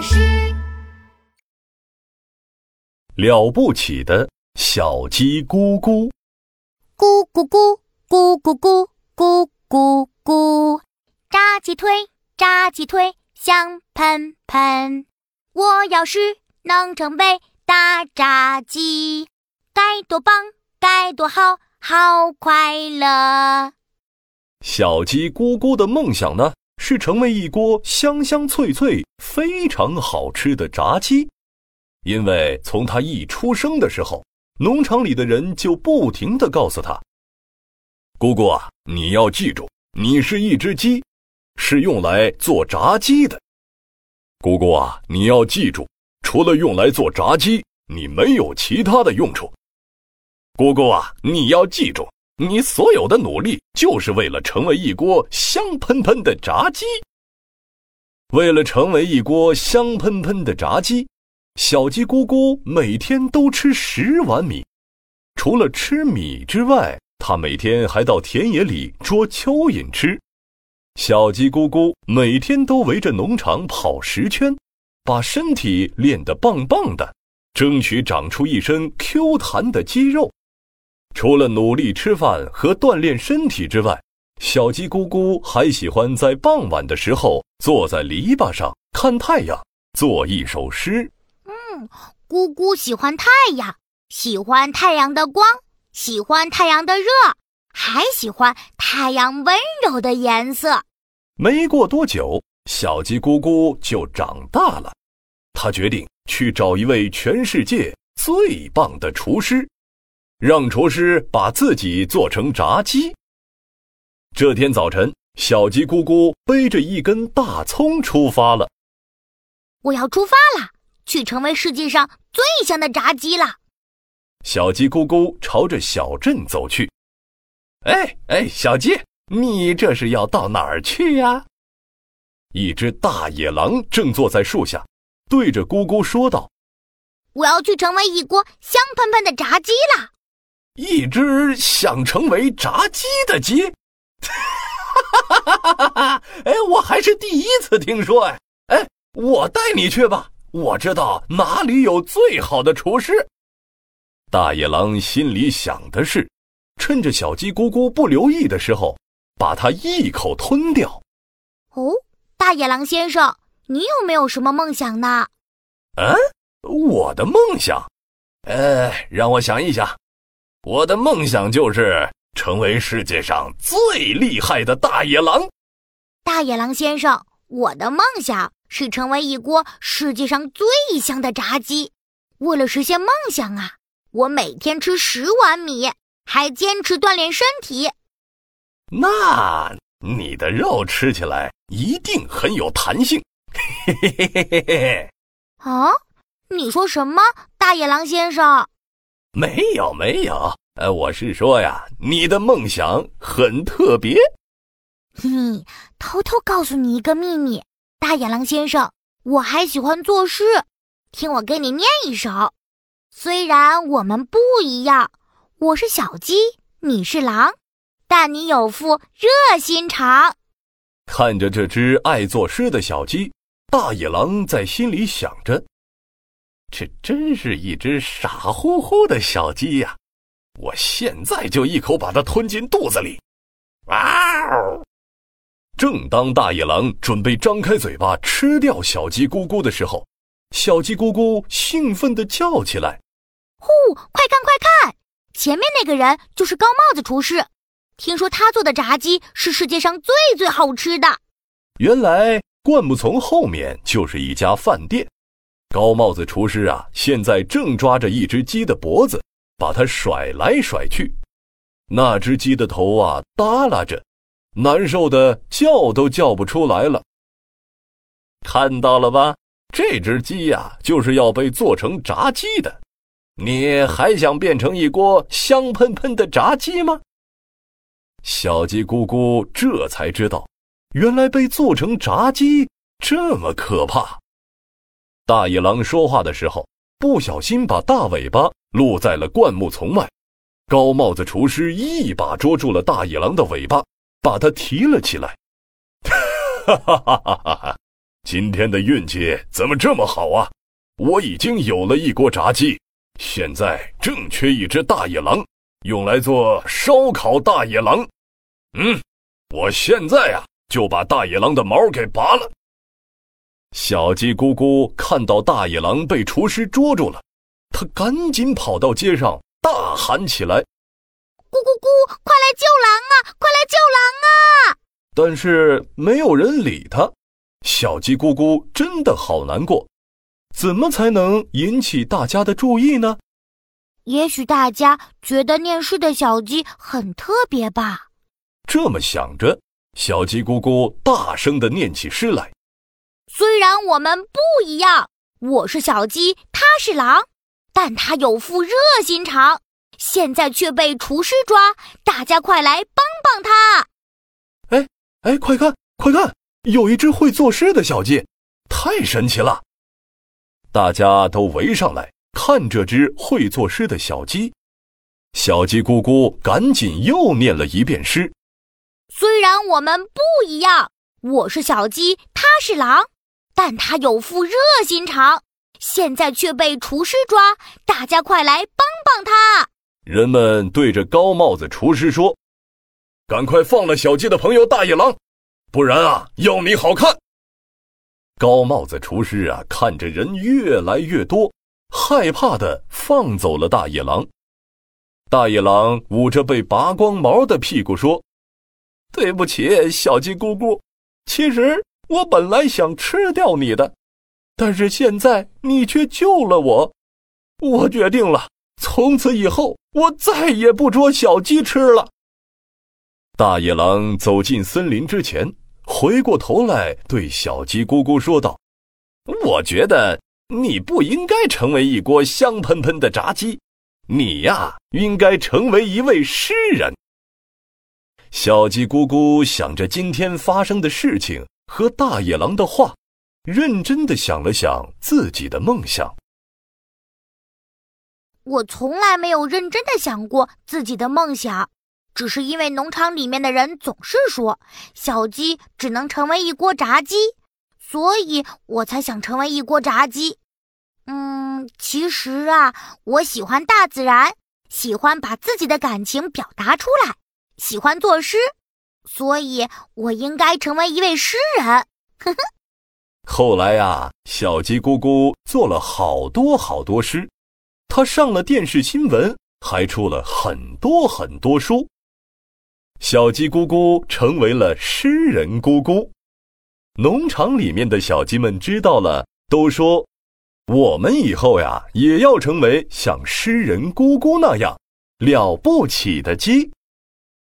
巴士。了不起的小鸡咕咕，咕咕咕咕咕咕咕咕咕，炸鸡腿，炸鸡腿，香喷喷。我要是能成为大炸鸡，该多棒，该多好，好快乐。小鸡咕咕的梦想呢，是成为一锅香香脆脆、非常好吃的炸鸡。因为从它一出生的时候，农场里的人就不停的告诉他：“姑姑啊，你要记住，你是一只鸡，是用来做炸鸡的。姑姑啊，你要记住，除了用来做炸鸡，你没有其他的用处。姑姑啊，你要记住。”你所有的努力就是为了成为一锅香喷喷的炸鸡。为了成为一锅香喷喷的炸鸡，小鸡咕咕每天都吃十碗米。除了吃米之外，它每天还到田野里捉蚯蚓吃。小鸡咕咕每天都围着农场跑十圈，把身体练得棒棒的，争取长出一身 Q 弹的肌肉。除了努力吃饭和锻炼身体之外，小鸡咕咕还喜欢在傍晚的时候坐在篱笆上看太阳，做一首诗。嗯，咕咕喜欢太阳，喜欢太阳的光，喜欢太阳的热，还喜欢太阳温柔的颜色。没过多久，小鸡咕咕就长大了，他决定去找一位全世界最棒的厨师。让厨师把自己做成炸鸡。这天早晨，小鸡咕咕背着一根大葱出发了。我要出发了，去成为世界上最香的炸鸡了。小鸡咕咕朝着小镇走去。哎哎，小鸡，你这是要到哪儿去呀？一只大野狼正坐在树下，对着咕咕说道：“我要去成为一锅香喷喷的炸鸡了。”一只想成为炸鸡的鸡，哈哈哈哈哈哈！哎，我还是第一次听说哎哎，我带你去吧，我知道哪里有最好的厨师。大野狼心里想的是，趁着小鸡咕咕不留意的时候，把它一口吞掉。哦，大野狼先生，你有没有什么梦想呢？嗯，我的梦想，呃，让我想一想。我的梦想就是成为世界上最厉害的大野狼。大野狼先生，我的梦想是成为一锅世界上最香的炸鸡。为了实现梦想啊，我每天吃十碗米，还坚持锻炼身体。那你的肉吃起来一定很有弹性。嘿嘿嘿嘿嘿嘿。啊，你说什么，大野狼先生？没有没有，呃，我是说呀，你的梦想很特别。嘿，偷偷告诉你一个秘密，大野狼先生，我还喜欢作诗，听我给你念一首。虽然我们不一样，我是小鸡，你是狼，但你有副热心肠。看着这只爱作诗的小鸡，大野狼在心里想着。这真是一只傻乎乎的小鸡呀！我现在就一口把它吞进肚子里。哇哦！正当大野狼准备张开嘴巴吃掉小鸡咕咕的时候，小鸡咕咕兴奋地叫起来：“呼！快看快看，前面那个人就是高帽子厨师。听说他做的炸鸡是世界上最最好吃的。”原来灌木丛后面就是一家饭店。高帽子厨师啊，现在正抓着一只鸡的脖子，把它甩来甩去。那只鸡的头啊耷拉着，难受的叫都叫不出来了。看到了吧？这只鸡呀，就是要被做成炸鸡的。你还想变成一锅香喷喷的炸鸡吗？小鸡咕咕这才知道，原来被做成炸鸡这么可怕。大野狼说话的时候，不小心把大尾巴露在了灌木丛外。高帽子厨师一把捉住了大野狼的尾巴，把它提了起来。哈哈哈哈哈！今天的运气怎么这么好啊？我已经有了一锅炸鸡，现在正缺一只大野狼，用来做烧烤大野狼。嗯，我现在呀就把大野狼的毛给拔了。小鸡咕咕看到大野狼被厨师捉住了，它赶紧跑到街上大喊起来：“咕咕咕，快来救狼啊！快来救狼啊！”但是没有人理它。小鸡咕咕真的好难过。怎么才能引起大家的注意呢？也许大家觉得念诗的小鸡很特别吧。这么想着，小鸡咕咕大声的念起诗来。虽然我们不一样，我是小鸡，他是狼，但他有副热心肠，现在却被厨师抓，大家快来帮帮他！哎哎，快看快看，有一只会作诗的小鸡，太神奇了！大家都围上来看这只会作诗的小鸡，小鸡咕咕赶紧又念了一遍诗。虽然我们不一样，我是小鸡，他是狼，但他有副热心肠，现在却被厨师抓，大家快来帮帮他！人们对着高帽子厨师说：“赶快放了小鸡的朋友大野狼，不然啊，要你好看！”高帽子厨师啊，看着人越来越多，害怕的放走了大野狼。大野狼捂着被拔光毛的屁股说：“对不起，小鸡咕咕，其实我本来想吃掉你的，但是现在你却救了我。我决定了，从此以后我再也不捉小鸡吃了。”大野狼走进森林之前。回过头来，对小鸡咕咕说道：“我觉得你不应该成为一锅香喷喷的炸鸡，你呀，应该成为一位诗人。”小鸡咕咕想着今天发生的事情和大野狼的话，认真的想了想自己的梦想。我从来没有认真的想过自己的梦想。只是因为农场里面的人总是说小鸡只能成为一锅炸鸡，所以我才想成为一锅炸鸡。嗯，其实啊，我喜欢大自然，喜欢把自己的感情表达出来，喜欢作诗，所以我应该成为一位诗人。呵呵。后来呀，小鸡咕咕做了好多好多诗，他上了电视新闻，还出了很多很多书。小鸡咕咕成为了诗人咕咕，农场里面的小鸡们知道了，都说：“我们以后呀，也要成为像诗人咕咕那样了不起的鸡。”